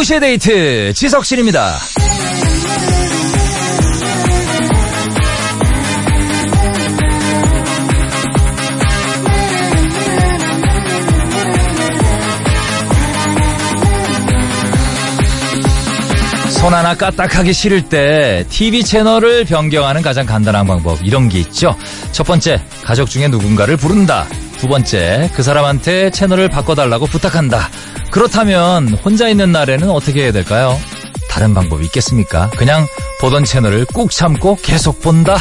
2시의 데이트 지석진입니다. 손 하나 까딱하기 싫을 때 TV 채널을 변경하는 가장 간단한 방법 이런 게 있죠. 첫 번째, 가족 중에 누군가를 부른다. 두 번째, 그 사람한테 채널을 바꿔달라고 부탁한다. 그렇다면 혼자 있는 날에는 어떻게 해야 될까요? 다른 방법이 있겠습니까? 그냥 보던 채널을 꾹 참고 계속 본다.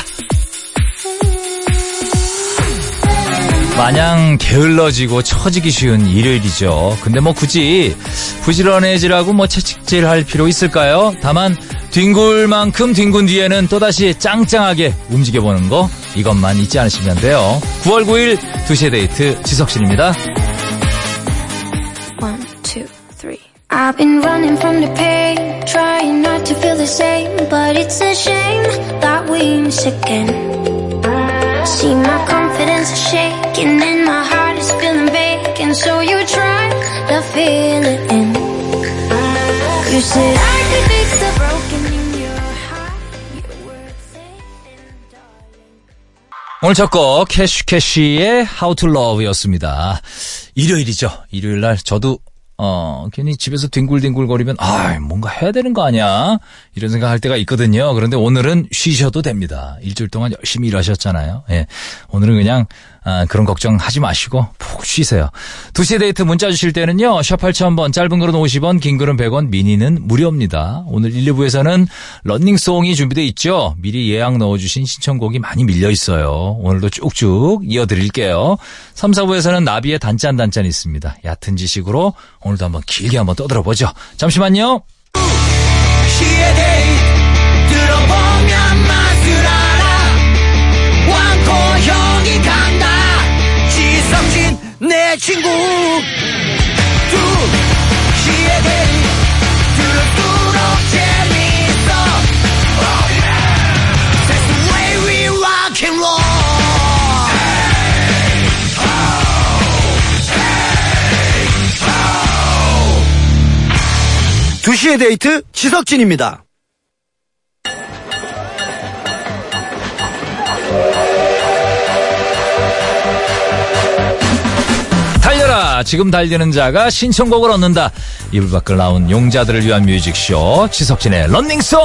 마냥 게을러지고 처지기 쉬운 일요일이죠. 근데 뭐 굳이 부지런해지라고 뭐 채찍질할 필요 있을까요? 다만 뒹굴 만큼 뒹군 뒤에는 또다시 짱짱하게 움직여보는 거 이것만 잊지 않으시면 돼요. 9월 9일 2시의 데이트 지석진입니다. One, two, three. I've been running from the pain, trying not to feel the same, but it's a shame that we miss again. See my confidence is shaking and my heart is feeling vacant, so you try to fill it in. You said I could fix the broken in your heart. Your words saying, darling. 오늘 첫 곡 캐시캐시의 How to Love였습니다. 일요일이죠. 일요일 날 저도 어 괜히 집에서 뒹굴뒹굴거리면 아 뭔가 해야 되는 거 아니야 이런 생각할 때가 있거든요. 그런데 오늘은 쉬셔도 됩니다. 일주일 동안 열심히 일하셨잖아요. 예, 오늘은 그냥 아, 그런 걱정하지 마시고 푹 쉬세요. 2시에 데이트 문자 주실 때는요. 샵 8000번 짧은 글은 50원 긴 글은 100원 미니는 무료입니다. 오늘 1, 2부에서는 런닝송이 준비되어 있죠. 미리 예약 넣어주신 신청곡이 많이 밀려 있어요. 오늘도 쭉쭉 이어드릴게요. 3, 4부에서는 나비의 단짠 단짠 있습니다. 얕은 지식으로 오늘도 한번 길게 한번 떠들어보죠. 잠시만요. 시의 데이 친구 두 시의 데이 들을수록 재밌어 oh yeah That's the way we rock and roll 두시의 데이트 지석진입니다. 지금 달리는 자가 신청곡을 얻는다. 이불 밖을 나온 용자들을 위한 뮤직쇼 지석진의 런닝송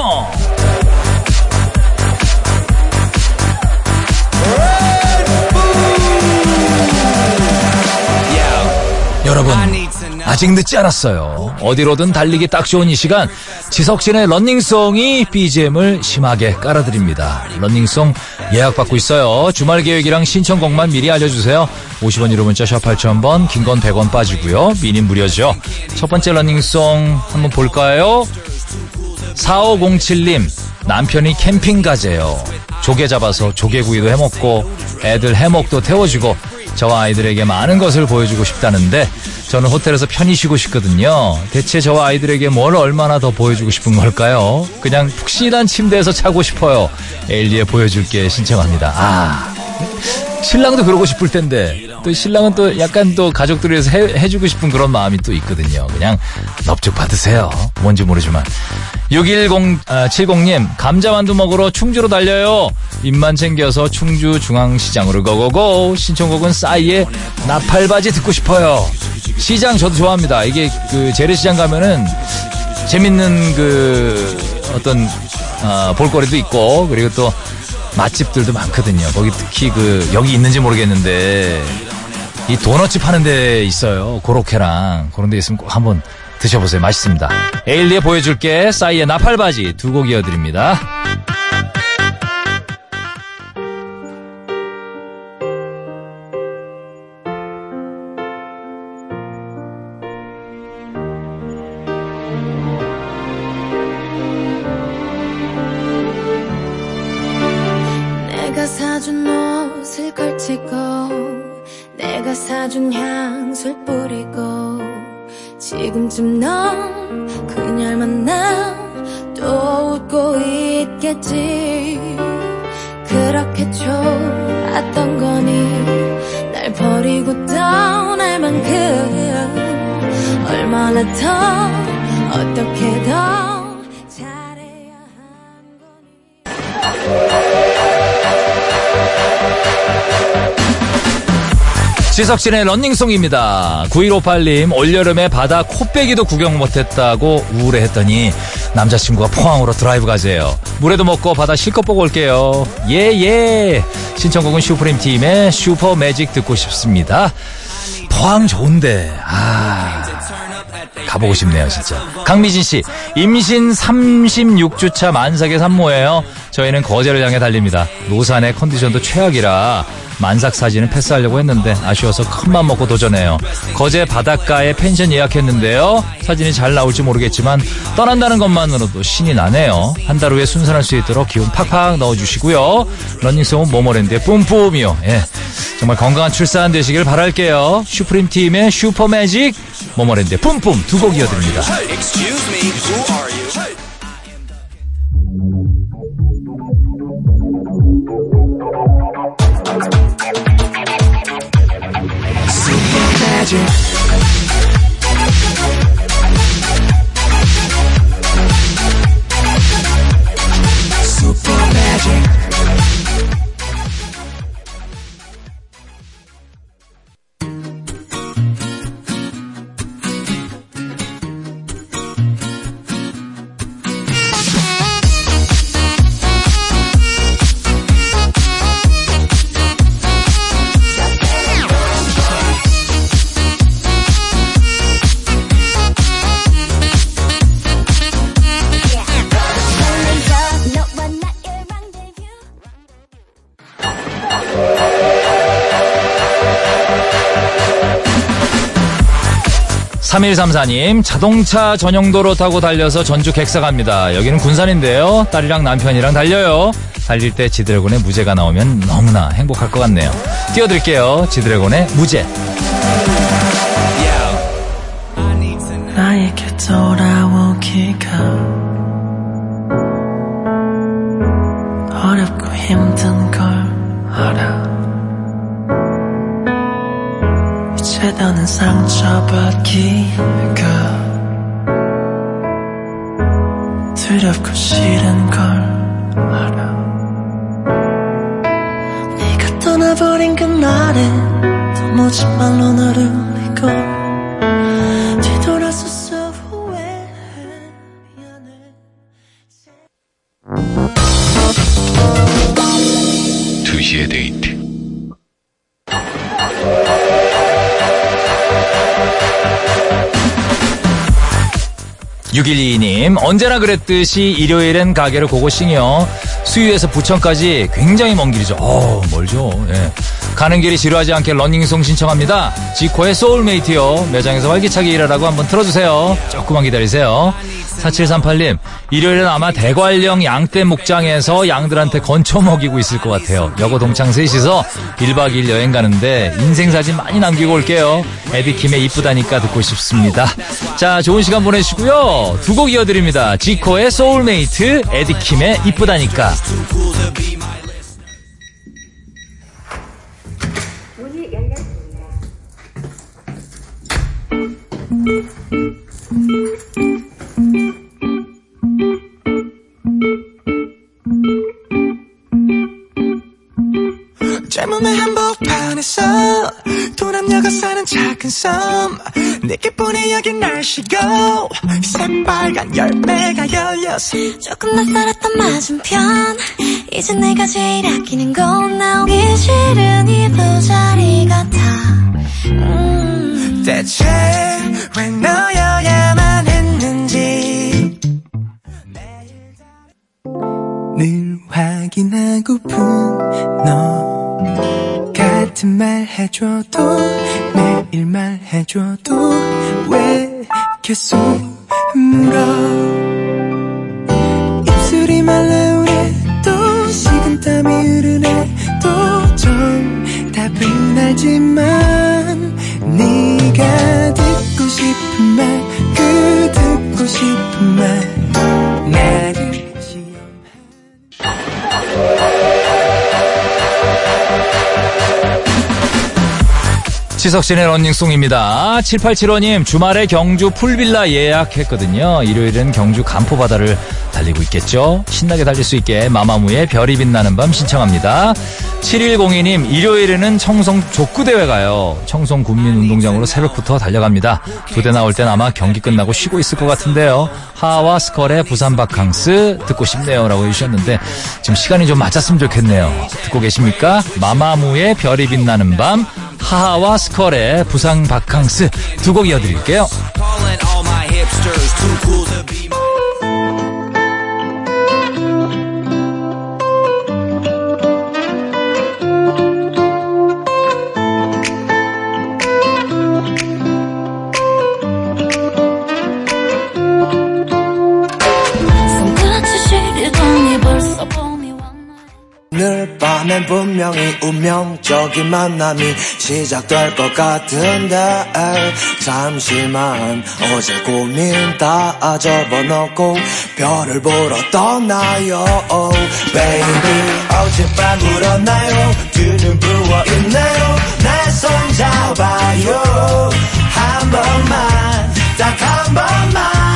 아직 늦지 않았어요. 어디로든 달리기 딱 좋은 이 시간 지석진의 런닝송이 BGM을 심하게 깔아드립니다. 런닝송 예약받고 있어요. 주말 계획이랑 신청곡만 미리 알려주세요. 50원 유료 문자 샵 8000번 긴 건 100원 빠지고요. 미니 무료죠. 첫 번째 런닝송 한번 볼까요? 4507님 남편이 캠핑 가재요. 조개 잡아서 조개구이도 해먹고 애들 해먹도 태워주고 저와 아이들에게 많은 것을 보여주고 싶다는데 저는 호텔에서 편히 쉬고 싶거든요. 대체 저와 아이들에게 뭘 얼마나 더 보여주고 싶은 걸까요? 그냥 푹신한 침대에서 자고 싶어요. 엘리에 보여줄게 신청합니다. 아 신랑도 그러고 싶을 텐데 또 신랑은 또 약간 또 가족들을 위해서 해, 해주고 싶은 그런 마음이 또 있거든요. 그냥 넙죽 받으세요. 뭔지 모르지만 61070님 감자만두 먹으러 충주로 달려요. 입만 챙겨서 충주 중앙시장으로 고고고 신청곡은 싸이의 나팔바지 듣고 싶어요. 시장 저도 좋아합니다. 이게 그 재래시장 가면은 재밌는 그 어떤 어, 볼거리도 있고 그리고 또 맛집들도 많거든요. 거기 특히 그 여기 있는지 모르겠는데 이 도넛집 파는 데 있어요. 고로케랑 그런 데 있으면 꼭 한번 드셔보세요. 맛있습니다. 에일리에 보여줄게 싸이의 나팔바지 두 곡 이어드립니다. 내가 사준 향수를 뿌리고 지금쯤 넌 그녀를 만나 또 웃고 있겠지. 그렇게 좋았던 거니 날 버리고 떠날 만큼 얼마나 더 어떻게 더 잘해야 한 거니 지석진의 런닝송입니다. 9158님, 올여름에 바다 코빼기도 구경 못했다고 우울해했더니 남자친구가 포항으로 드라이브 가재요. 물회도 먹고 바다 실컷 보고 올게요. 예, 예. 신청곡은 Supreme Team의 Super Magic 듣고 싶습니다. 포항 좋은데, 아. 가보고 싶네요, 진짜. 강미진 씨, 임신 36주차 만삭의 산모예요. 저희는 거제를 향해 달립니다. 노산의 컨디션도 최악이라 만삭 사진은 패스하려고 했는데 아쉬워서 큰맘 먹고 도전해요. 거제 바닷가에 펜션 예약했는데요. 사진이 잘 나올지 모르겠지만 떠난다는 것만으로도 신이 나네요. 한 달 후에 순산할 수 있도록 기운 팍팍 넣어주시고요. 런닝송은 모모랜드의 뿜뿜이요. 예. 정말 건강한 출산 되시길 바랄게요. 슈프림 팀의 슈퍼매직, 모모랜드의 뿜뿜 두 곡 이어드립니다. 3134님, 자동차 전용도로 타고 달려서 전주 객사 갑니다. 여기는 군산인데요. 딸이랑 남편이랑 달려요. 달릴 때 지드래곤의 무제가 나오면 너무나 행복할 것 같네요. 띄워드릴게요. 지드래곤의 무제. 나에게 돌아오기가 어렵고 힘든 걸 알아 더는 상처받기가 두렵고 싫은 걸 알아. 네가 떠나버린 그날에 도무지 말로 너를 울리고 6122님, 언제나 그랬듯이 일요일엔 가게를 고고싱이요. 수유에서 부천까지 굉장히 먼 길이죠. 어 멀죠. 예. 가는 길이 지루하지 않게 러닝송 신청합니다. 지코의 소울메이트요. 매장에서 활기차게 일하라고 한번 틀어주세요. 조금만 기다리세요. 4738님, 일요일은 아마 대관령 양떼 목장에서 양들한테 건초 먹이고 있을 것 같아요. 여고 동창 셋이서 1박 2일 여행 가는데 인생 사진 많이 남기고 올게요. 에디킴의 이쁘다니까 듣고 싶습니다. 자, 좋은 시간 보내시고요. 두 곡 이어드립니다. 지코의 소울메이트, 에디킴의 이쁘다니까. 작은 섬 내게뿐이 여긴 날씨고. 새빨간 열매가 열렸어 조금 낯설었던 맞은편. 이제 내가 제일 아끼는 건 나오기 싫은 이 부자리 같아. 음. 대체 왜 너여야만 했는지. 늘 확인하고픈 너 같은 말 해줘도 매일 말 해줘도 왜 계속 물어? 입술이 말라오네 또 식은땀이 흐르네. 또 정답은 알지만 지석진의 러닝송입니다. 7875님, 주말에 경주 풀빌라 예약했거든요. 일요일은 경주 감포바다를 달리고 있겠죠? 신나게 달릴 수 있게 마마무의 별이 빛나는 밤 신청합니다. 7102님, 일요일에는 청송 족구대회 가요. 청송 군민운동장으로 새벽부터 달려갑니다. 두데 나올 땐 아마 경기 끝나고 쉬고 있을 것 같은데요. 하하와 스컬의 부산 바캉스 듣고 싶네요. 라고 해주셨는데, 지금 시간이 좀 맞았으면 좋겠네요. 듣고 계십니까? 마마무의 별이 빛나는 밤, 하하와 스컬의 부산 바캉스 두 곡 이어드릴게요. 늘 밤엔 분명히 운명적인 만남이 시작될 것 같은데 잠시만. 어제 고민 다 접어놓고 별을 보러 떠나요. Baby 어젯밤 울었나요? 두 눈 부어있네요. 내 손 잡아요. 한 번만 딱 한 번만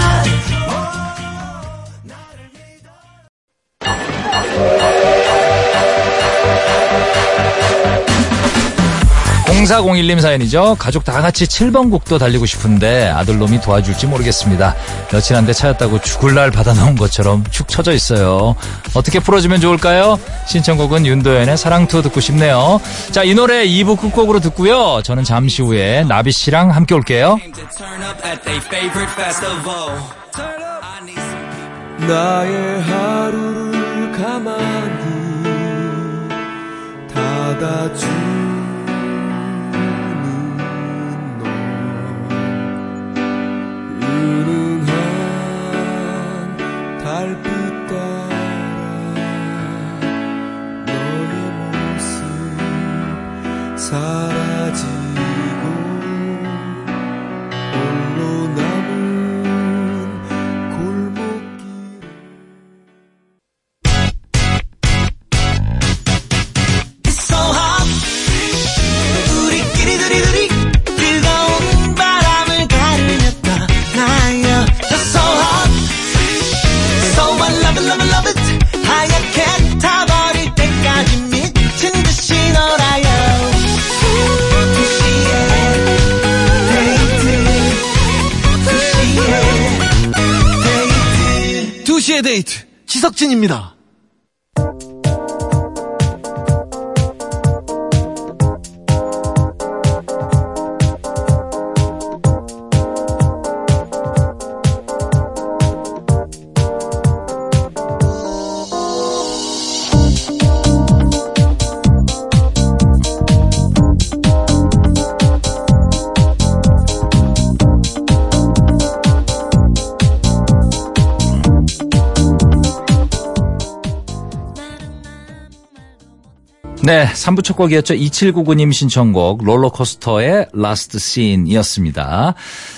0401님 사연이죠. 가족 다 같이 7번 국도 달리고 싶은데 아들놈이 도와줄지 모르겠습니다. 며칠 안돼 차였다고 죽을 날 받아놓은 것처럼 축 처져 있어요. 어떻게 풀어주면 좋을까요? 신청곡은 윤도현의 사랑투 듣고 싶네요. 자, 이 노래 2부 끝곡으로 듣고요. 저는 잠시 후에 나비 씨랑 함께 올게요. 나의 하루를 가만히 닫아주 지석진입니다. 네, 3부 첫 곡이었죠. 2799님 신청곡 롤러코스터의 Last Scene이었습니다.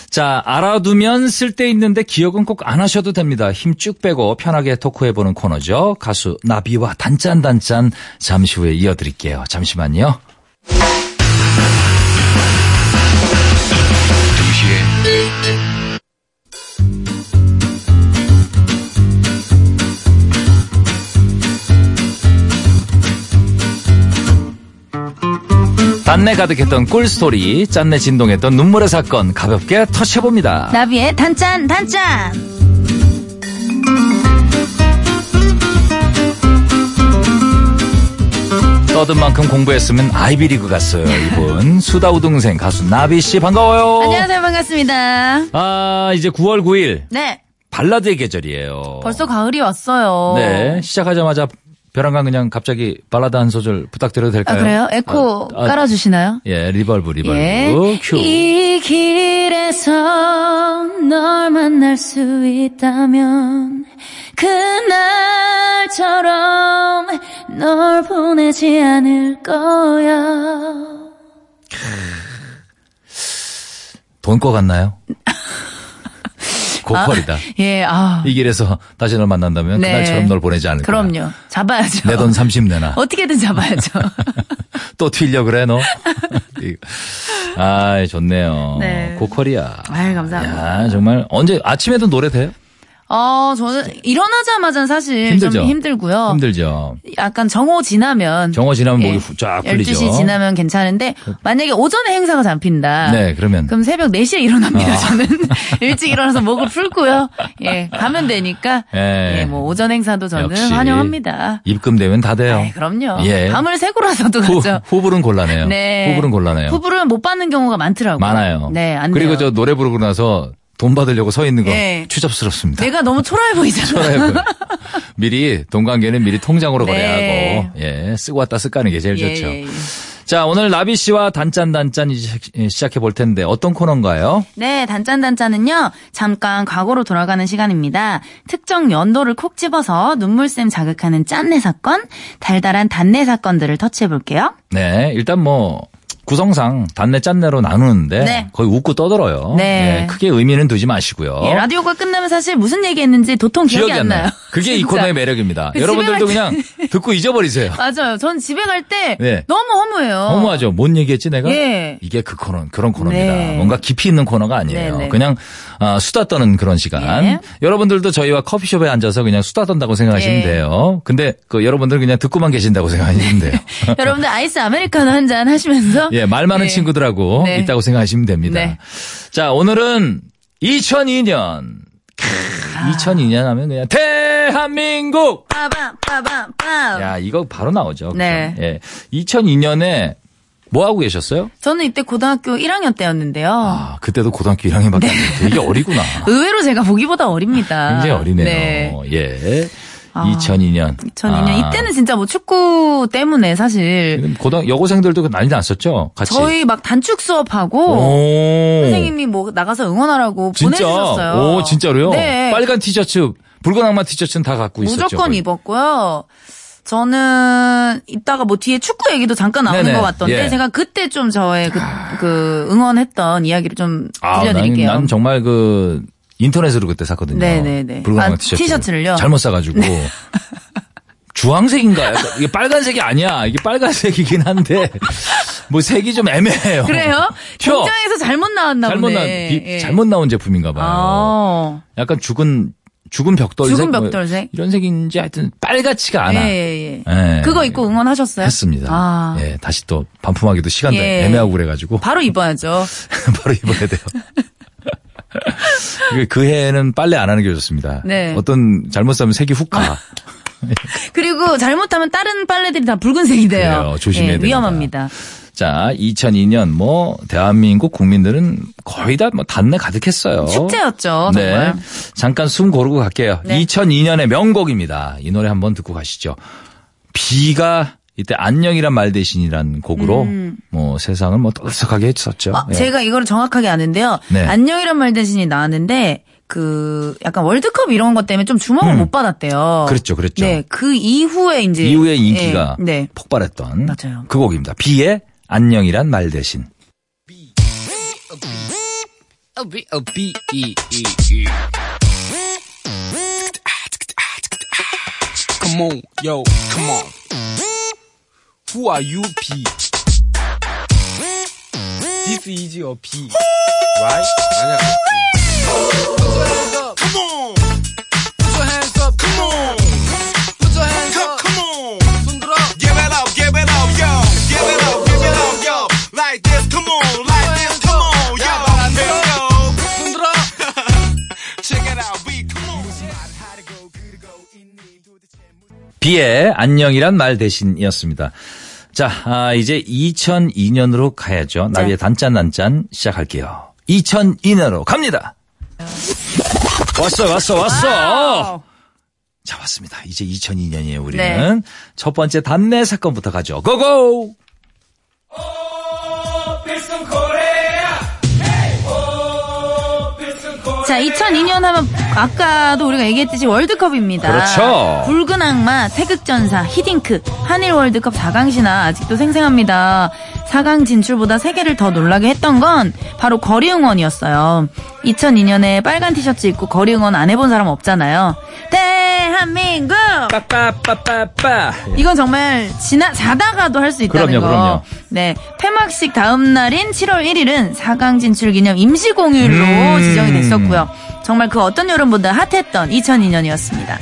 자, 알아두면 쓸데 있는데 기억은 꼭 안 하셔도 됩니다. 힘 쭉 빼고 편하게 토크해 보는 코너죠. 가수 나비와 단짠단짠 잠시 후에 이어드릴게요. 잠시만요. 단내 가득했던 꿀스토리, 짠내 진동했던 눈물의 사건 가볍게 터치해봅니다. 나비의 단짠 단짠 떠든 만큼 공부했으면 아이비리그 갔어요. 이분 수다우 동생 가수 나비 씨 반가워요. 안녕하세요 반갑습니다 아 이제 9월 9일 네 발라드의 계절이에요. 벌써 가을이 왔어요 네 시작하자마자 별안간 그냥 갑자기 발라드 한 소절 부탁드려도 아 될까요? 그래요? 에코 아, 아, 깔아주시나요? 예 reverb reverb 예. 큐. 이 길에서 널 만날 수 있다면 그날처럼 널 보내지 않을 거야. 된 거 같나요? 고퀄이다. 아, 예, 아. 이 길에서 다시 널 만난다면 네. 그날처럼 널 보내지 않을 거야. 그럼요. 잡아야죠. 내 돈 30 내놔. 어떻게든 잡아야죠. 또 튀려 그래 너. 아 좋네요. 네. 고퀄이야. 아유, 감사합니다. 야, 정말 언제 아침에도 노래 돼요? 어, 저는 일어나자마자는 사실 힘들죠? 좀 힘들고요. 힘들죠. 약간 정오 지나면 정오 지나면 예, 목이 후- 쫙 풀리죠. 12시 지나면 괜찮은데 만약에 오전에 행사가 잡힌다. 네, 그러면 그럼 새벽 4시에 일어납니다. 아. 저는 일찍 일어나서 목을 풀고요. 예, 가면 되니까 예. 예, 뭐 오전 행사도 저는 환영합니다. 입금되면 다 돼요. 아이, 그럼요. 예. 밤을 새고라서도 후, 가죠. 후불은 곤란해요. 네. 후불은 곤란해요. 후불은 못 받는 경우가 많더라고요. 많아요. 네, 안 그리고 돼요. 저 노래 부르고 나서 돈 받으려고 서 있는 거 예. 추잡스럽습니다. 내가 너무 초라해 보이잖아요. 쳐라요. 미리 돈 관계는 미리 통장으로 네. 거래하고 예 쓰고 왔다 쓰 까는 게 제일 예, 좋죠. 예, 예. 자, 자 오늘 나비 씨와 단짠 단짠 이제 시작해 볼 텐데 어떤 코너인가요? 네, 단짠단짠은요, 잠깐 과거로 돌아가는 시간입니다. 특정 연도를 콕 집어서 눈물샘 자극하는 짠내 사건, 달달한 단내 사건들을 터치해 볼게요. 네 일단 뭐 구성상 단내 짠내로 나누는데 네. 거의 웃고 떠들어요. 네. 예, 크게 의미는 두지 마시고요. 예, 라디오가 끝나면 사실 무슨 얘기 했는지 도통 기억이, 안 나요. 그게 이. 코너의 매력입니다. 그 여러분들도 갈 그냥 듣고 잊어버리세요. 맞아요. 전 집에 갈때 네. 너무 허무해요. 너무하죠. 뭔 얘기했지 내가? 예. 이게 그 코너 그런 코너입니다. 네. 뭔가 깊이 있는 코너가 아니에요. 네, 네. 그냥 아, 수다 떠는 그런 시간. 예. 여러분들도 저희와 커피숍에 앉아서 그냥 수다 떤다고 생각하시면 예. 돼요. 근데 그 여러분들 그냥 듣고만 계신다고 생각하시면 돼요. 여러분들 아이스 아메리카노 한 잔 하시면서. 예, 말 많은 네. 친구들하고 네. 있다고 생각하시면 됩니다. 네. 자, 오늘은 2002년. 2002년 하면 그냥 대한민국! 빠밤, 빠밤, 빰. 야, 이거 바로 나오죠. 네. 예. 2002년에 뭐 하고 계셨어요? 저는 이때 고등학교 1학년 때였는데요. 아, 그때도 고등학교 1학년밖에 안 됐는데 되게 어리구나. 의외로 제가 보기보다 어립니다. 굉장히 어리네요. 네. 예. 아, 2002년. 2002년 아, 이때는 진짜 뭐 축구 때문에 사실 고등 여고생들도 난리 났었죠. 같이. 저희 막 단축 수업하고 오. 선생님이 뭐 나가서 응원하라고 진짜. 보내주셨어요. 오, 진짜로요? 네. 빨간 티셔츠, 붉은 악마 티셔츠는 다 갖고 있었죠. 무조건. 입었고요. 저는 이따가 뭐 뒤에 축구 얘기도 잠깐 나오는 네네. 것 같던데 예. 제가 그때 좀 저의 그, 그 응원했던 이야기를 좀 아, 들려드릴게요. 난, 난 정말 그 인터넷으로 그때 샀거든요. 네네네. 붉은 아, 티셔츠. 네. 잘못 사가지고. 주황색인가요? 이게 빨간색이 아니야. 이게 빨간색이긴 한데 뭐 색이 좀 애매해요. 그래요? 튀어. 공장에서 잘못 나왔나 잘못 보네. 나온 비- 예. 잘못 나온 제품인가 봐요. 아. 약간 죽은 죽은 벽돌색 죽은 뭐 벽돌색? 이런 색인지 하여튼 빨갛지가 않아. 예, 예, 예. 예. 그거 입고 응원하셨어요? 했습니다. 아. 예, 다시 또 반품하기도 시간도 예. 애매하고 그래가지고 바로 입어야죠. 바로 입어야 돼요. 그- 그 해에는 빨래 안 하는 게 좋습니다. 네. 어떤 잘못 사면 색이 훅 가. 그리고 잘못하면 다른 빨래들이 다 붉은색이 돼요. 그래요. 조심해야 예, 됩니다. 위험합니다. 자, 2002년 뭐 대한민국 국민들은 거의 다 뭐 단내 가득했어요. 축제였죠, 정말. 네. 잠깐 숨 고르고 갈게요. 네. 2002년의 명곡입니다. 이 노래 한번 듣고 가시죠. 비가 이때 안녕이란 말 대신이란 곡으로 뭐 세상을 뭐 떠들썩하게 했었죠. 음. 아, 예. 제가 이거를 정확하게 아는데요. 네. 안녕이란 말 대신이 나왔는데 그 약간 월드컵 이런 것 때문에 좀 주목을 못 받았대요. 음. 그랬죠, 그랬죠. 네, 그 이후에 이제 이후에 인기가 예, 네. 폭발했던 맞아요. 그 곡입니다. 비의 안녕이란 말 대신. B O B E E E. Come on, yo, come on. Who are you, P? This is your P, right? 아니야. Put your hands up. Come on. Put your hands up. Come on. Put your hands up. Come on. 손 들어. Give it up, give it up, yo. Give it up, give it up, yo. Like this, come on, like this, come on, yo. Go. 손 들어. Check it out, we come on. 비의 안녕이란 말 대신이었습니다. 자, 아, 이제 2002년으로 가야죠. 나비의 단짠 단짠 시작할게요. 2002년으로 갑니다. 왔어, 왔어, 왔어. Wow. 자, 왔습니다. 이제 2002년이에요, 우리는. 네. 첫 번째 단내 사건부터 가죠. Go go! 자, 2002년 하면 아까도 우리가 얘기했듯이 월드컵입니다. 그렇죠. 붉은 악마, 태극전사, 히딩크, 한일 월드컵 4강 신화 아직도 생생합니다. 4강 진출보다 세계를 더 놀라게 했던 건 바로 거리 응원이었어요. 2002년에 빨간 티셔츠 입고 거리 응원 안 해본 사람 없잖아요. 대한민국! 빠빠빠빠빠. 이건 정말 지나 자다가도 할 수 있다는 그럼요, 거. 그럼요. 네, 폐막식 다음 날인 7월 1일은 4강 진출 기념 임시 공휴일로 음. 지정이 됐었고요. 정말 그 어떤 여름보다 핫했던 2002년이었습니다.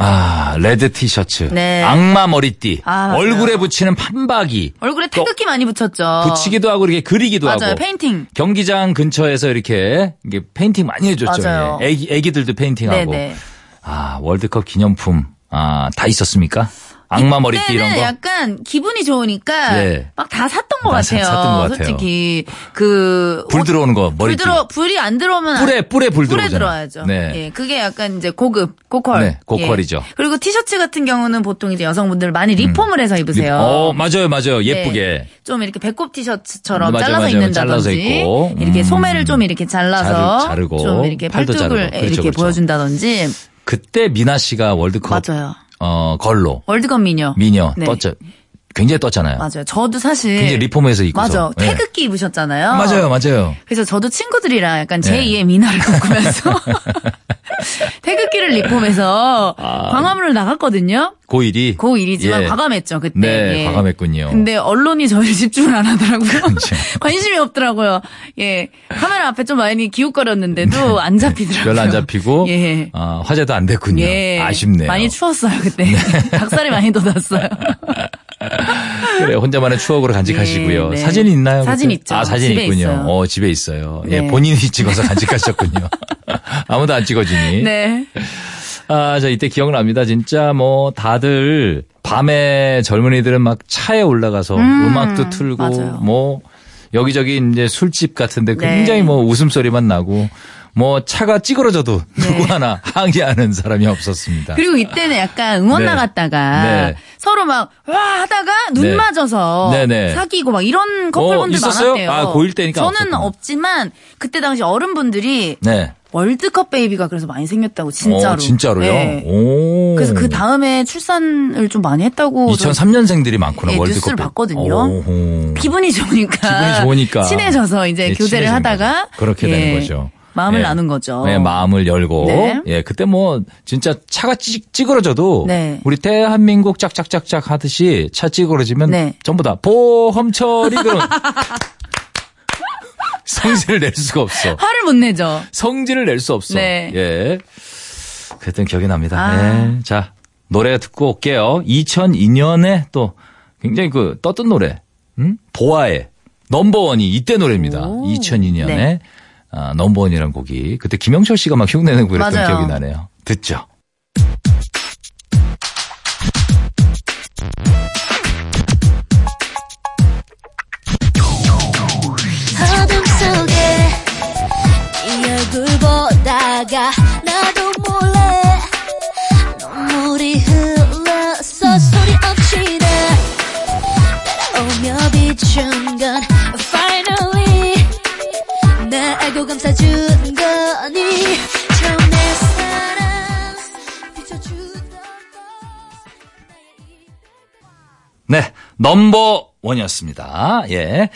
아, 레드 티셔츠. 네. 악마 머리띠. 아. 얼굴에 붙이는 판박이. 얼굴에 태극기 많이 붙였죠. 붙이기도 하고 이렇게 그리기도 맞아요, 하고. 페인팅. 경기장 근처에서 이렇게 이게 페인팅 많이 해줬죠. 맞아요. 예. 애기, 애기들도 페인팅하고. 네네. 아, 월드컵 기념품. 아, 다 있었습니까? 악마 머리띠 이런 거. 약간 기분이 좋으니까 네. 막 다 샀던 것 아, 사- 같아요. 샀던 것 같아요. 솔직히 그 불 옷- 들어오는 거, 불 머리띠. 들어 불이 안 들어오면 안- 뿔에, 뿔에 불 뿔에 들어오잖아요. 들어와야죠. 네. 예, 그게 약간 이제 고급 고퀄. 네, 고퀄이죠. 예. 그리고 티셔츠 같은 경우는 보통 이제 여성분들 많이 리폼을 해서 입으세요. 어, 맞아요, 맞아요. 네. 예쁘게. 좀 이렇게 배꼽 티셔츠처럼 맞아요, 잘라서. 입는다든지 잘라서 입고. 이렇게 음. 소매를 좀 이렇게 잘라서 자르- 자르고, 좀 이렇게 팔뚝을 자르고. 그렇죠, 이렇게 그렇죠. 보여준다든지 그때 미나 씨가 월드컵 맞아요. 어, 걸로 월드컵 미녀. 미녀 네. 떴죠. 굉장히 떴잖아요. 맞아요. 저도 사실 굉장히 리폼해서 입고서. 맞아. 네. 태극기 입으셨잖아요. 맞아요, 맞아요. 그래서 저도 친구들이랑 약간 네. 제2의 미나를 꿈꾸면서 태극기를 리폼해서 아. 광화문을 나갔거든요. 고1이. 고1이지만 예. 과감했죠, 그때. 네, 예. 과감했군요. 근데 언론이 저를 집중을 안 하더라고요. 그렇죠. 관심이 없더라고요. 예. 카메라 앞에 좀 많이 기웃거렸는데도 안 잡히더라고요. 별로 안 잡히고 예. 어, 화제도 안 됐군요. 예. 아쉽네요. 네. 많이 추웠어요, 그때. 닭살이 많이 돋았어요. 그래, 혼자만의 추억으로 간직하시고요. 네, 네. 사진이 있나요? 사진 그때? 있죠. 아, 사진 집에 있군요. 있어요. 어, 집에 있어요. 예, 네. 본인이 찍어서 간직하셨군요. 아무도 안 찍어주니. 네. 아, 저 이때 기억납니다. 진짜 뭐 다들 밤에 젊은이들은 막 차에 올라가서 음, 악도 틀고 맞아요. 뭐 여기저기 이제 술집 같은데 네. 굉장히 뭐 웃음소리만 나고 뭐 차가 찌그러져도 누구 하나 항의하는 사람이 없었습니다. 그리고 이때는 약간 응원 네. 나갔다가 네. 서로 막 와 하다가 눈 네. 맞아서 네, 네. 사귀고 막 이런 커플분들 있었어요? 많았대요. 아, 고1 때니까 저는 없었구나. 없지만 그때 당시 어른분들이 네. 월드컵 베이비가 그래서 많이 생겼다고 진짜로. 어, 진짜로요? 네. 오. 그래서 그 다음에 출산을 좀 많이 했다고 저 2003년생들이 많구나 예, 월드컵. 뉴스를 때. 봤거든요. 오호. 기분이 좋으니까 기분이 좋으니까. 친해져서 이제 예, 교제를 친해진 하다가. 그렇게 예, 되는 거죠. 마음을 예. 나눈 거죠. 네, 마음을 열고. 네. 예, 그때 뭐 진짜 차가 찌, 찌그러져도 네. 우리 대한민국 짝짝짝짝 하듯이 차 찌그러지면 네. 전부 다 보험 처리 그런 성질을 낼 수가 없어. 화를 못 내죠. 성질을 낼 수 없어. 네. 예. 그랬던 기억이 납니다. 아. 예. 자, 노래 듣고 올게요. 2002년에 또 굉장히 그 떴던 노래. 음? 보아의 넘버원이 이때 노래입니다. 오. 2002년에 네. 아, 넘버원이라는 곡이 그때 김영철 씨가 막 흉내내고 그랬던 맞아요. 기억이 나네요. 듣죠. 어둠 속에 이 얼굴 보다가 넘버 원이었습니다. 예.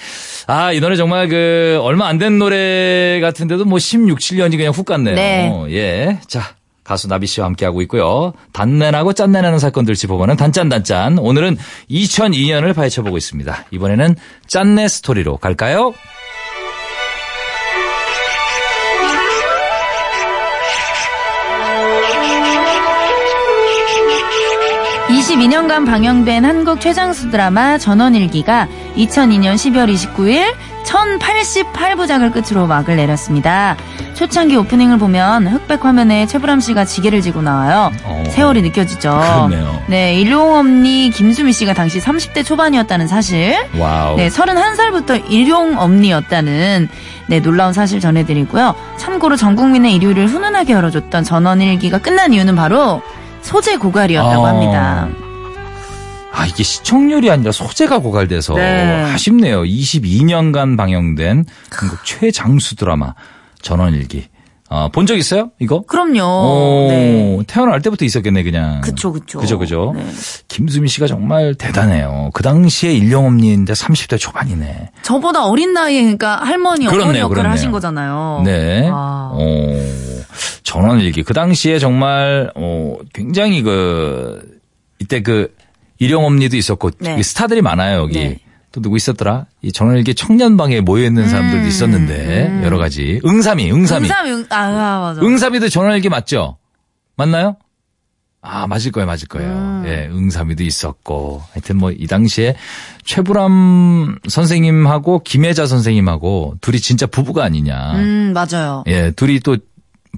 아, 이 노래 정말 그, 얼마 안 된 노래 같은데도 뭐 16, 17년이 그냥 훅 갔네요. 네. 예. 자, 가수 나비 씨와 함께하고 있고요. 단내나고 짠내나는 사건들 짚어보는 단짠단짠. 오늘은 2002년을 파헤쳐보고 있습니다. 이번에는 짠내 스토리로 갈까요? 22년간 방영된 한국 최장수 드라마 전원일기가 2002년 12월 29일 1088부작을 끝으로 막을 내렸습니다. 초창기 오프닝을 보면 흑백 화면에 최불암 씨가 지게를 지고 나와요. 어. 세월이 느껴지죠. 그렇네요. 네, 일용 엄니 김수미 씨가 당시 30대 초반이었다는 사실. Wow. 네, 31살부터 일용 엄니였다는 네, 놀라운 사실 전해드리고요. 참고로 전 국민의 일요일을 훈훈하게 열어줬던 전원일기가 끝난 이유는 바로 소재 고갈이었다고 어. 합니다. 아, 이게 시청률이 아니라 소재가 고갈돼서 네. 아쉽네요. 22년간 방영된 한국 최장수 드라마 전원일기. 어, 본 적 있어요? 이거? 그럼요. 오, 네. 태어날 때부터 있었겠네, 그냥. 그쵸, 그쵸. 그죠, 그죠. 네. 김수미 씨가 정말 대단해요. 그 당시에 일용엄니인데 30대 초반이네. 저보다 어린 나이에 그러니까 할머니 어머니 그렇네요, 역할을 그렇네요. 하신 거잖아요. 네. 아. 어, 전원일기. 그 당시에 정말, 어, 굉장히 그, 이때 그, 일용엄니도 있었고, 네. 이 스타들이 많아요, 여기. 네. 또 누구 있었더라? 이 전원일기 청년방에 모여있는 사람들도 있었는데, 여러 가지. 응삼이, 응삼이. 음, 응삼이 응, 아, 아 맞아. 응삼이도 전원일기 맞죠? 맞나요? 아, 맞을 거예요, 맞을 거예요. 음. 예, 응삼이도 있었고. 하여튼 뭐, 이 당시에 최불암 선생님하고 김혜자 선생님하고 둘이 진짜 부부가 아니냐. 음 맞아요. 예, 둘이 또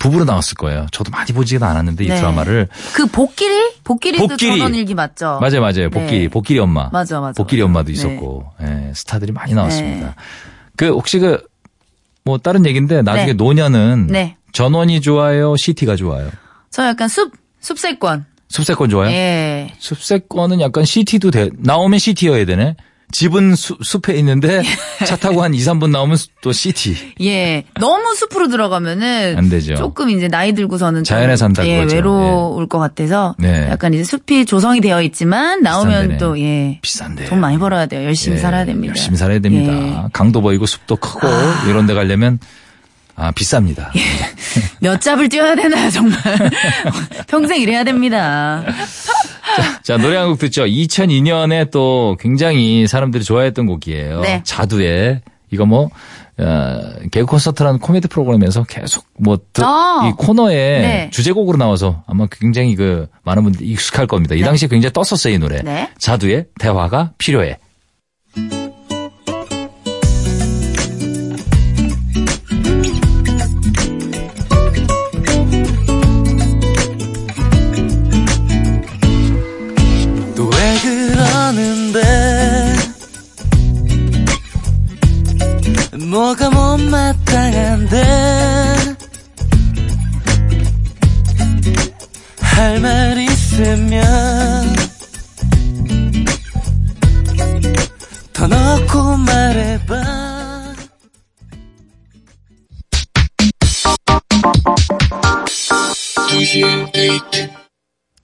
부부로 나왔을 거예요. 저도 많이 보지는 않았는데 이 네. 드라마를 그 복길이 복길이도 복길이. 전원일기 맞죠? 맞아요, 맞아요. 복길이, 네. 복길이 엄마. 맞아, 맞아, 복길이. 엄마도 네. 있었고, 예, 스타들이 많이 나왔습니다. 네. 그 혹시 그 뭐 다른 얘기인데 나중에 네. 노년은 네. 전원이 좋아요, 시티가 좋아요. 저 약간 숲 숲세권. 숲세권 좋아요? 예. 숲세권은 약간 시티도 돼. 나오면 시티여야 되네. 집은 수- 숲에 있는데 차 타고 한 2, 3분 나오면 또 시티. 예. 너무 숲으로 들어가면은 안 되죠. 조금 이제 나이 들고서는 좀, 자연에 산다 예, 그거죠. 외로울 것 같아서 네. 약간 이제 숲이 조성이 되어 있지만 나오면 비싼 데네. 또 예. 비싼데. 돈 많이 벌어야 돼요. 열심히 예, 살아야 됩니다. 열심히 살아야 됩니다. 예. 강도 보이고 숲도 크고 이런 데 가려면 아, 비쌉니다. 몇 잡을 뛰어야 되나요, 정말. 평생 일해야 됩니다. 자, 노래 한 곡 듣죠. 2002년에 또 굉장히 사람들이 좋아했던 곡이에요. 네. 자두의 이거 뭐 어, 개그 콘서트라는 코미디 프로그램에서 계속 뭐이 아. 코너에 네. 주제곡으로 나와서 아마 굉장히 그 많은 분들이 익숙할 겁니다. 이 당시에 굉장히 떴었어요, 이 노래. 네. 자두의 대화가 필요해. 뭐가 못마땅한데 할 말 있으면 더 넣고 말해봐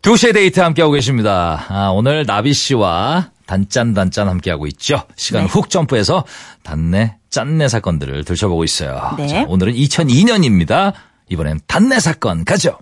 2시의 데이트 함께하고 계십니다. 아, 오늘 나비 씨와 단짠 단짠 함께하고 있죠. 시간 네. 훅 점프해서 단내 짠내 사건들을 들춰보고 있어요. 네. 자, 오늘은 2002년입니다. 이번엔 단내 사건 가죠.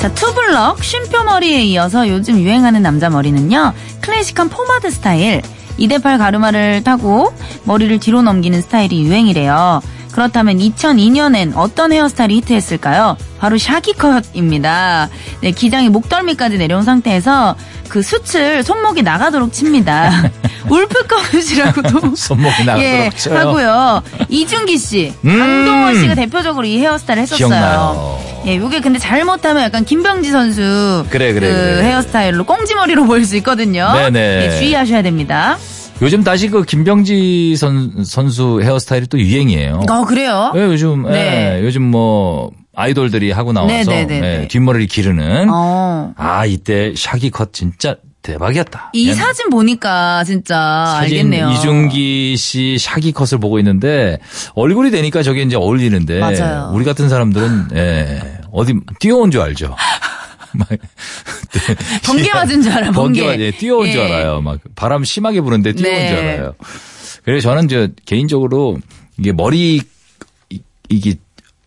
자, two block 쉼표 머리에 이어서 요즘 유행하는 남자 머리는요. 클래식한 포마드 스타일. 2대8 가르마를 타고 머리를 뒤로 넘기는 스타일이 유행이래요. 그렇다면 2002년엔 어떤 헤어스타일이 히트했을까요? 바로 shaggy cut입니다. 네, 기장이 목덜미까지 내려온 상태에서 그 숯을 손목이 나가도록 칩니다. 울프컷이라고도 손목이 나가도록 예, 쳐요. 하고요. 이준기 씨, 음. 강동원 씨가 대표적으로 이 헤어스타일 했었어요. 기억나요. 예, 요게 근데 잘못하면 약간 김병지 선수 그래, 그래, 그 그래. 헤어스타일로 꽁지머리로 보일 수 있거든요. 네네. 예, 주의하셔야 됩니다. 요즘 다시 그 김병지 선, 선수 헤어스타일이 또 유행이에요. 어, 그래요? 예, 요즘 네. 예, 요즘 뭐 아이돌들이 하고 나와서 네네네네. 예, 뒷머리를 기르는 어. 아 이때 샤기 컷 진짜 대박이었다. 이 그냥 사진 보니까 진짜 알겠네요. 이중기 씨 샤기 컷을 보고 있는데 얼굴이 되니까 저게 이제 어울리는데 맞아요. 우리 같은 사람들은 예, 어디 뛰어온 줄 알죠. 막 번개 맞은 줄 알아, 번개. 번개 맞 예, 뛰어온 줄 예. 알아요. 막 바람 심하게 부는데 뛰어온 네. 줄 알아요. 그래서 저는 저 개인적으로 이게 머리 이- 이게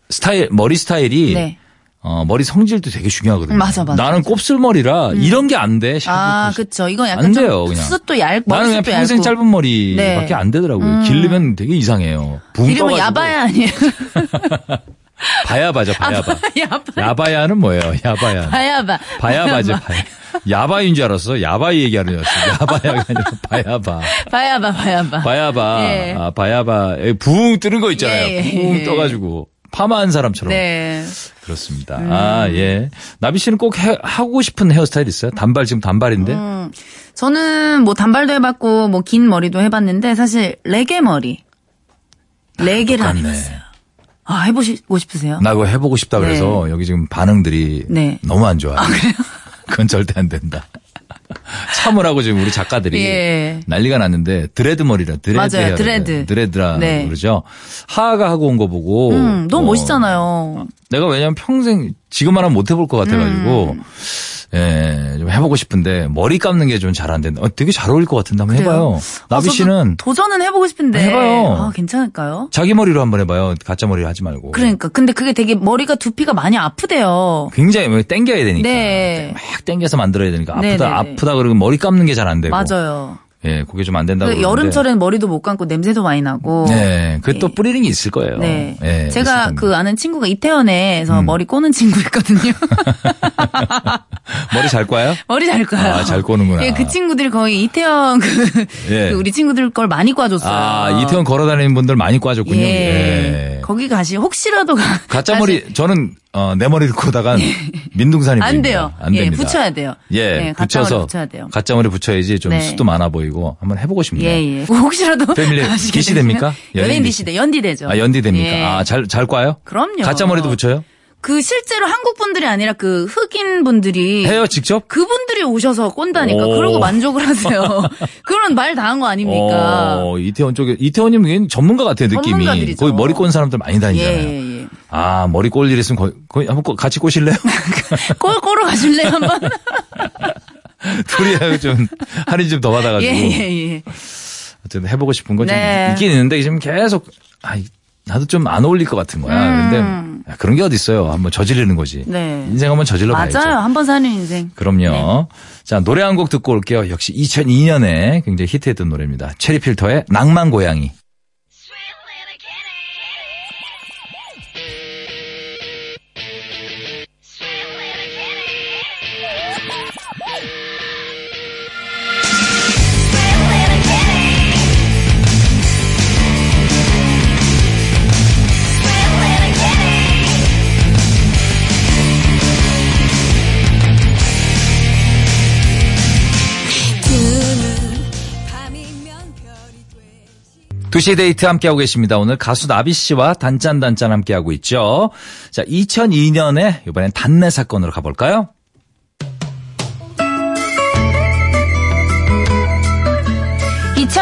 스타일 머리 스타일이 네. 어, 머리 성질도 되게 중요하거든요. 맞아, 맞아, 나는. 곱슬머리라 이런 게 안 돼. 아. 그쵸. 이건 약간 안좀 돼요, 그냥. 숱도 얇, 나는 그냥 평생 얇고. 짧은 머리밖에 네. 안 되더라고요. 음. 기르면 되게 이상해요. 붕 이름은. 야바야 아니에요? 바야바죠, 바야바. 야바. 야바야는 뭐예요? 야바야. 바야바. 바야바죠, 바야. 야바인 줄 알았어. 야바이 얘기하는 줄 알았어. 야바야가 아니라 바야바. 바야바, 바야바. 바야바. 예. 아, 바야바. 에, 붕 뜨는 거 있잖아요. 예, 예, 붕 예. 떠가지고. 파마한 사람처럼. 네. 그렇습니다. 아, 예. 나비 씨는 꼭 해- 하고 싶은 헤어스타일 있어요? 단발 지금 단발인데? 음, 저는 뭐 단발도 해봤고 뭐 긴 머리도 해봤는데 사실 레게 머리. 레게를 안. 해봤어요. 아 해보시고 싶으세요? 나 그거 해보고 싶다 그래서 여기 지금 반응들이 네. 너무 안 좋아요. 그건 절대 안 된다. 참으라고 지금 우리 작가들이 예. 난리가 났는데 dread 머리라 dread 맞아요, dread. dread라 네. 그러죠. 하하가 하고 온 거 보고 음, 너무 어, 멋있잖아요. 내가 왜냐면 평생 지금만은 못 해볼 것 같아가지고 음. 예, 좀 해보고 싶은데 머리 감는 게 좀 잘 안 된다. 어, 되게 잘 어울릴 것 같은데 한번 해봐요. 그래요? 나비 아, 저도 씨는 도전은 해보고 싶은데 해봐요. 아, 괜찮을까요? 자기 머리로 한번 해봐요. 가짜 머리 하지 말고. 그러니까 근데 그게 되게 머리가 두피가 많이 아프대요. 굉장히 뭐 땡겨야 되니까. 네. 막 땡겨서 만들어야 되니까 아프다 네, 네, 네. 아프다 그러고 머리 감는 게 잘 안 되고. 맞아요. 예, 그게 좀 안 된다고. 그. 여름철에는 머리도 못 감고 냄새도 많이 나고. 네, 그또 예. 뿌리는 게 있을 거예요. 네. 예, 제가. 그 아는 친구가 이태원에서 음. 머리 꼬는 친구 있거든요. 머리 잘 꽈요? 머리 잘 꽈요. 아, 잘 꼬는구나. 예, 그 친구들이 거의 이태원 그, 예. 그 우리 친구들 걸 많이 꽈줬어요. 아, 이태원 걸어 다니는 분들 많이 꽈줬군요. 예. 예. 거기 가시 혹시라도 가, 가짜 가시- 머리 저는 어, 내 머리를 꼬다가 민둥산이 안. 돼요. 안 예, 됩니다. 붙여야 돼요. 예, 머리 붙여서 붙여야 돼요. 가짜 머리 붙여야지 좀 네. 수도 많아 보이고 한번 해보고 싶네요. 예, 예. 혹시라도 패밀리 되시면 됩니까? 연예인 연예인 DC. DC 대 연디 되죠. 아 연디 됩니까? 예. 아잘잘 꽈요? 그럼요. 가짜 머리도 붙여요? 그 실제로 한국 분들이 아니라 그 흑인 분들이 해요 직접? 그분들이 오셔서 꼰다니까. 오. 그러고 만족을 하세요. 그런 말다한거 아닙니까? 어, 이태원 쪽에 이태원님 전문가 같아요 느낌이. 전문가들이죠. 거기 머리 꼰 사람들 많이 예, 다니잖아요. 예, 예. 아 머리 꼴 일 있으면 거의, 거의 한번 꼬- 같이 꼬실래요? 꼴, 꼬러 가실래요, 한번? 둘이 좀 할인 좀 더 받아가지고. 예, 예, 예. 어쨌든 해보고 싶은 건좀 네. 있긴 있는데 지금 계속 아 나도 좀 안 어울릴 것 같은 거야. 음. 근데 야, 그런 게 어디 있어요? 한번 저지르는 거지. 네. 인생 한번 저질러 봐야죠. 맞아요. 한 번 사는 인생. 그럼요. 자 노래 한 곡 듣고 올게요. 역시 2002년에 굉장히 히트했던 노래입니다. 체리필터의 낭만 고양이. 두시 데이트 함께하고 계십니다. 오늘 가수 나비 씨와 단짠단짠 함께하고 있죠. 자, 2002년에 이번엔 단내 사건으로 가볼까요?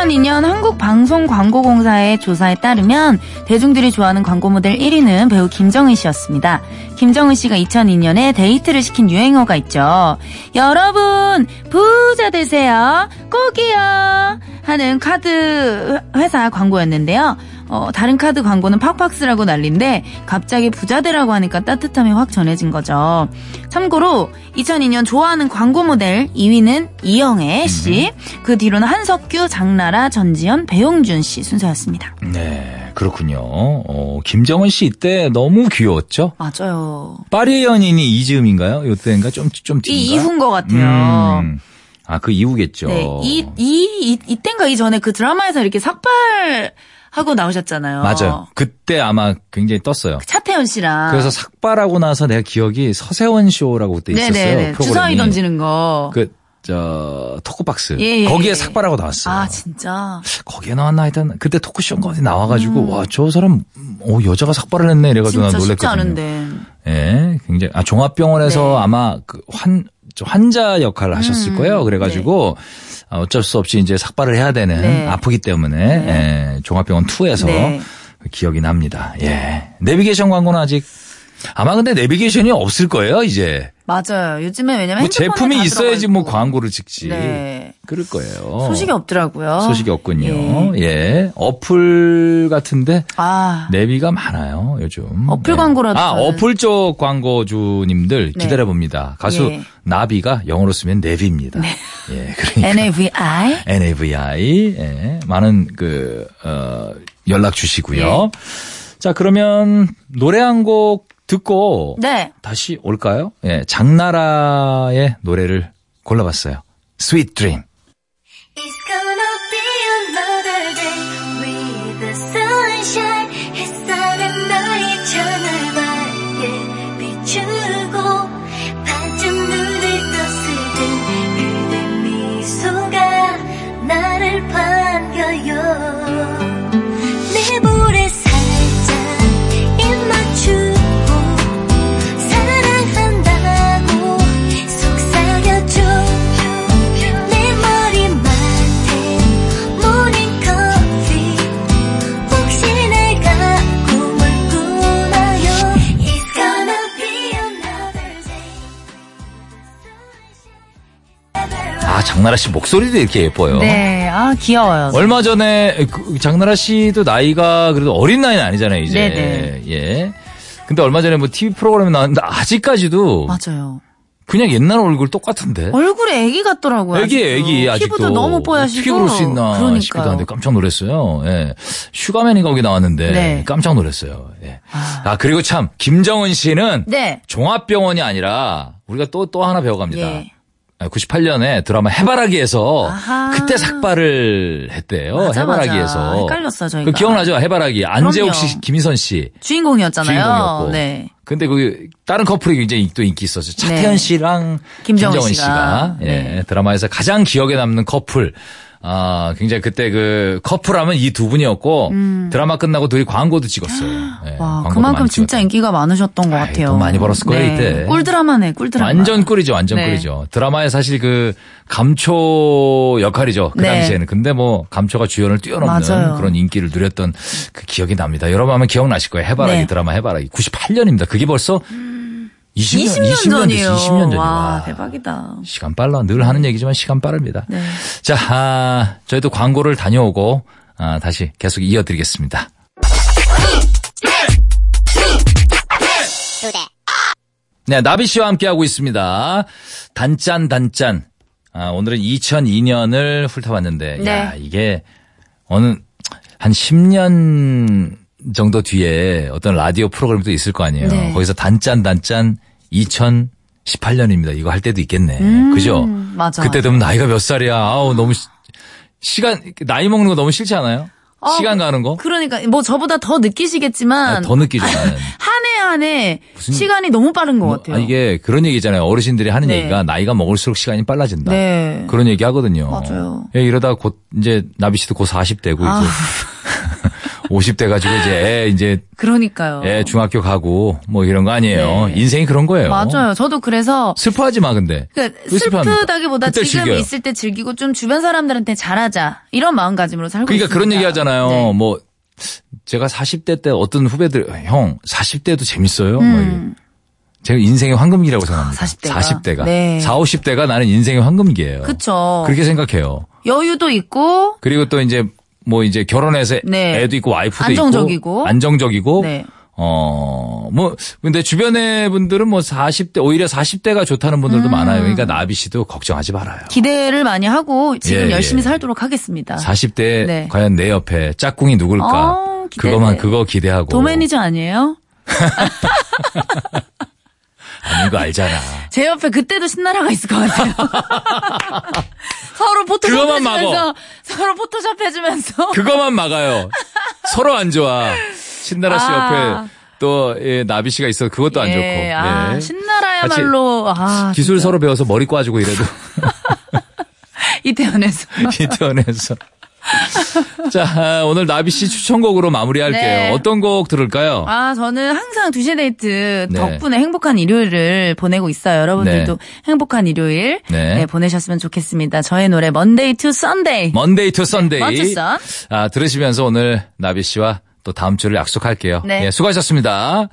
이천이 년 한국방송광고공사의 조사에 따르면 대중들이 좋아하는 광고 모델 1위는 배우 김정은 씨였습니다. 김정은 씨가 2002년에 히트를 시킨 유행어가 있죠. 여러분 부자 되세요. 꼭이요. 하는 카드 회사 광고였는데요. 어, 다른 카드 광고는 팍팍스라고 난린데 갑자기 부자되라고 하니까 따뜻함이 확 전해진 거죠. 참고로 2002년 좋아하는 광고 모델 2위는 이영애 씨, 그 뒤로는 한석규, 장나라, 전지현, 배용준 씨 순서였습니다. 네, 그렇군요. 어, 김정은 씨 이때 너무 귀여웠죠? 맞아요. 파리의 연인이 이즈음인가요? 요때인가? 좀, 좀이 뒤인가? 이후인 것 같아요. 음. 아, 그 이후겠죠. 네, 이, 이, 이, 이땐가 이전에 그 드라마에서 이렇게 삭발 하고 나오셨잖아요. 맞아요. 그때 아마 굉장히 떴어요. 차태현 씨랑. 그래서 삭발하고 나서 내가 기억이 서세원 쇼라고 그때 있었어요. 네네네. 프로그램이. 주사위 던지는 거. 그, 저, 토크박스. 예, 예, 거기에 예. 삭발하고 나왔어요. 아, 진짜. 거기에 나왔나 하여튼, 그때 토크쇼인가 어디 나와가지고, 와, 저 사람, 어, 여자가 삭발을 했네. 이래가지고 난 음. 놀랬거든요. 쉽지 않은데. 예, 굉장히, 아, 종합병원에서 네. 아마 그 환, 저 환자 역할을 음. 하셨을 거예요. 그래가지고, 아, 어쩔 수 없이 이제 삭발을 해야 되는, 네. 아프기 때문에, 예, 종합병원 2에서 네. 기억이 납니다. 예. 내비게이션 광고는 아직, 아마 근데 내비게이션이 없을 거예요, 이제. 맞아요. 요즘에 왜냐면 뭐 제품이 다 있어야지 뭐. 광고를 찍지. 네. 그럴 거예요. 소식이 없더라고요. 소식이 없군요. 예. 어플 같은데 아. 내비가 많아요, 요즘. 어플 예. 광고라도 아, 저는- 어플 쪽 광고주님들 네. 기다려 봅니다. 가수 예. 나비가 영어로 쓰면 내비입니다. 예. 그러니까 NAVI. NAVI. 예. 많은 그, 어, 연락 주시고요. 예. 자, 그러면 노래 한곡 듣고 네. 다시 올까요? 예. 장나라의 노래를 골라봤어요. Sweet Dream. It's gonna be another day with the sunshine. 장나라 씨 목소리도 이렇게 예뻐요. 네, 아 귀여워요. 얼마 전에 그 장나라 씨도 나이가 그래도 어린 나이는 아니잖아요, 이제. 네네. 예. 근데 얼마 전에 뭐 TV 프로그램에 나왔는데 아직까지도 맞아요. 그냥 옛날 얼굴 똑같은데. 얼굴이 애기 같더라고요. 애기. 애기, 아직도. 피부도 너무 뽀얗시고. 그럴 수 있나 그러니까요. 싶기도 한데 깜짝 놀랐어요. 예. 슈가맨이 거기 나왔는데 네. 깜짝 놀랐어요. 예. 아, 그리고 참, 김정은 씨는 네. 종합병원이 아니라 우리가 또, 또 하나 배워갑니다. 예. 98년에 드라마 해바라기에서 아하. 그때 삭발을 했대요. 맞아, 해바라기에서. 맞아. 헷갈렸어, 저희가. 그 기억나죠? 해바라기. 안재욱 씨. 김희선 씨. 주인공이었잖아요. 주인공이었고. 네. 근데 그 다른 커플이 굉장히 또 인기 있었죠. 차태현 네. 씨랑 김정은 김정은, 씨가. 씨가, 예, 네. 드라마에서 가장 기억에 남는 커플. 아, 굉장히 그때 그 커플하면 이 두 분이었고 드라마 끝나고 둘이 광고도 찍었어요. 예, 음. 와, 그만큼 진짜 찍었다. 인기가 많으셨던 것 아이, 같아요. 돈 많이 벌었을 거예요, 이때. 꿀드라마네, 꿀드라마. 완전 꿀이죠, 완전 네. 꿀이죠. 드라마에 사실 그 감초 역할이죠. 그 네. 당시에는. 근데 뭐 감초가 주연을 뛰어넘는 맞아요. 그런 인기를 누렸던 그 기억이 납니다. 여러분 아마 기억나실 거예요. 해바라기 네. 드라마 해바라기 98년입니다. 그게 벌써 20년, 20년, 20년 전이에요. 20년 전이요. 와, 대박이다. 시간 빨라. 늘 하는 얘기지만 시간 빠릅니다. 네. 자, 아, 저희도 광고를 다녀오고 아, 다시 계속 이어드리겠습니다. 네, 나비 씨와 함께하고 있습니다. 단짠, 단짠. 아, 오늘은 2002년을 훑어봤는데, 네. 야, 이게 어느, 한 10년 정도 뒤에 어떤 라디오 프로그램도 있을 거 아니에요. 네. 거기서 단짠, 단짠 2018년입니다. 이거 할 때도 있겠네. 그죠? 음, 맞아. 그때 되면 나이가 몇 살이야. 아우, 너무, 시- 시간, 나이 먹는 거 너무 싫지 않아요? 어, 시간 가는 거? 그러니까 뭐 저보다 더 느끼시겠지만 아, 더 느끼죠. 한 해 한 해 시간이 너무 빠른 것 뭐, 같아요. 아, 이게 그런 얘기잖아요. 어르신들이 하는 네. 얘기가 나이가 먹을수록 시간이 빨라진다. 네. 그런 얘기 하거든요. 맞아요. 예, 이러다 곧 이제 나비 씨도 곧 40대고 아. 이제 50대 가지고 이제 애 이제 그러니까요. 애 중학교 가고 뭐 이런 거 아니에요. 어. 네. 인생이 그런 거예요. 맞아요. 저도 그래서 슬퍼하지 마 근데. 그러니까 왜 슬퍼합니까? 슬프다기보다 지금 즐겨요. 있을 때 즐기고 좀 주변 사람들한테 잘하자 이런 마음가짐으로 살고 그러니까 있습니다. 그런 얘기 하잖아요. 네. 뭐 제가 40대 때 어떤 후배들 형 40대도 재밌어요. 뭐 음. 제가 인생의 황금기라고 생각합니다. 40 대가. 40대가. 네. 4, 50대가 나는 인생의 황금기예요. 그쵸. 그렇게 생각해요. 여유도 있고 그리고 또 이제 뭐 이제 결혼해서 네. 애도 있고 와이프도 안정적이고. 있고 안정적이고 네. 어, 뭐, 근데 주변의 분들은 뭐 40대, 오히려 40대가 좋다는 분들도 음. 많아요. 그러니까 나비 씨도 걱정하지 말아요. 기대를 많이 하고 지금 예, 열심히 예. 살도록 하겠습니다. 40대 네. 과연 내 옆에 짝꿍이 누굴까? 어, 기대돼. 그거만, 그거 기대하고. 도매니저 아니에요? 아닌 거 알잖아. 제 옆에 그때도 신나라가 있을 것 같아요. 서로 포토샵 그거만 막어. 서로 포토샵 해주면서 그거만 막아요. 서로 안 좋아. 신나라 씨 아. 옆에 또, 예, 나비 씨가 있어. 그것도 안 예, 좋고. 아, 예. 신나라야말로 아, 기술 진짜. 서로 배워서 머리 꽈주고 이래도. 이태원에서 이태원에서. 자, 아, 오늘 나비 씨 추천곡으로 마무리할게요. 네. 어떤 곡 들을까요? 아, 저는 항상 두시 데이트 네. 덕분에 행복한 일요일을 보내고 있어요. 여러분들도 행복한 일요일 네. 네, 보내셨으면 좋겠습니다. 저의 노래 Monday to Sunday. Monday to Sunday. 멋졌어. 아, 들으시면서 오늘 나비 씨와 또 다음 주를 약속할게요. 네. 예, 수고하셨습니다.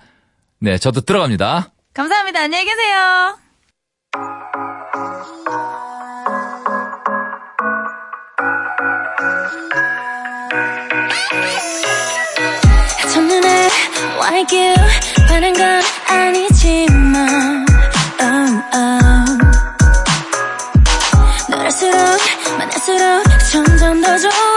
네, 저도 들어갑니다. 감사합니다. 안녕히 계세요. like you 반한 건 아니지만 oh, oh. 너랄수록 만날수록 점점 더 좋아